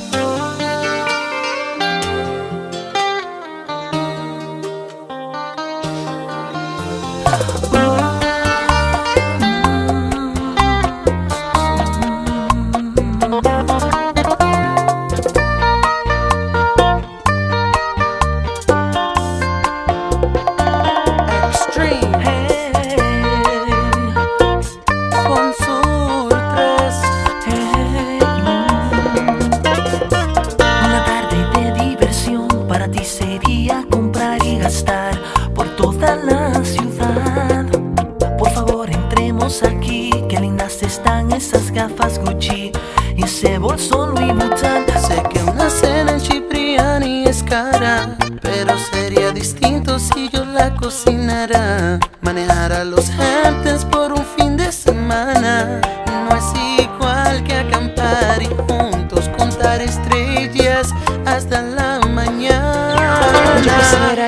啊！Aquí, qué lindas están esas gafas Gucci y ese bolso Louis Vuitton. Sé que una cena en Cipriani es cara, pero sería distinto si yo la cocinara. Manejar a los gentes por un fin de semana no es igual que acampar y juntos contar estrellas hasta la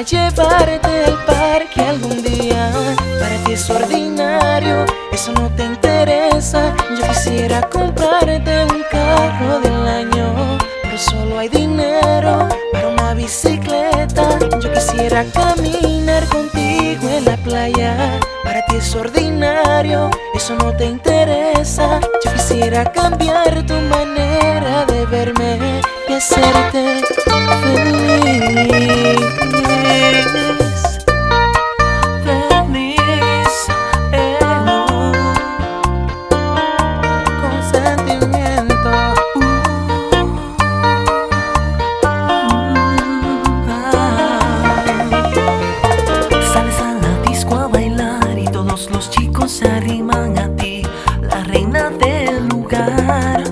llevarte al parque algún día, para ti es ordinario eso no te interesa. Yo quisiera comprarte un carro del año, pero solo hay dinero para una bicicleta. Yo quisiera caminar contigo en la playa. Para ti es ordinario, eso no te interesa. Yo quisiera cambiar tu manera de verme y hacerte feliz. Reina del lugar.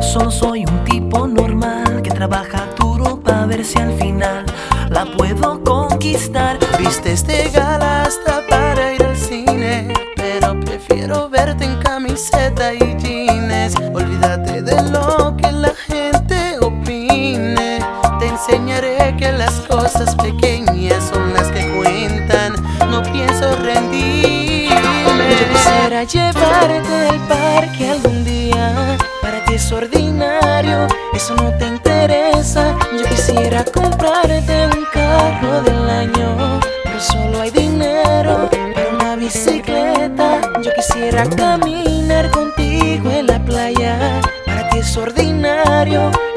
Solo soy un tipo normal que trabaja duro para ver si al final la puedo conquistar. Vistes de gala hasta para ir al cine, pero prefiero verte en camiseta y jeans. Olvídate de lo que la gente opine. Te enseñaré que las cosas pequeñas son las que cuentan. No pienso rendir llevarte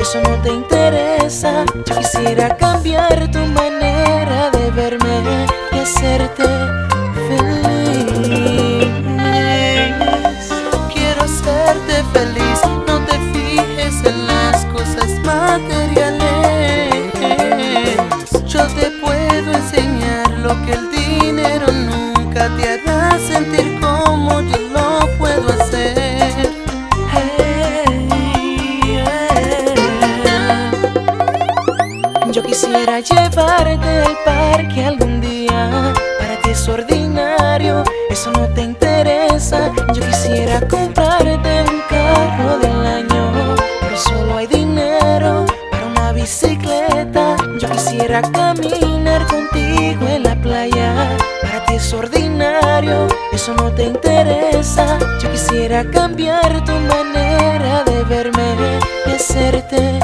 eso no te interesa. Yo quisiera cambiar tu manera de verme y hacerte quisiera llevarte al parque algún día. Para ti es ordinario, eso no te interesa. Yo quisiera comprarte un carro del año, pero solo hay dinero para una bicicleta. Yo quisiera caminar contigo en la playa. Para ti es ordinario, eso no te interesa. Yo quisiera cambiar tu manera de verme y hacerte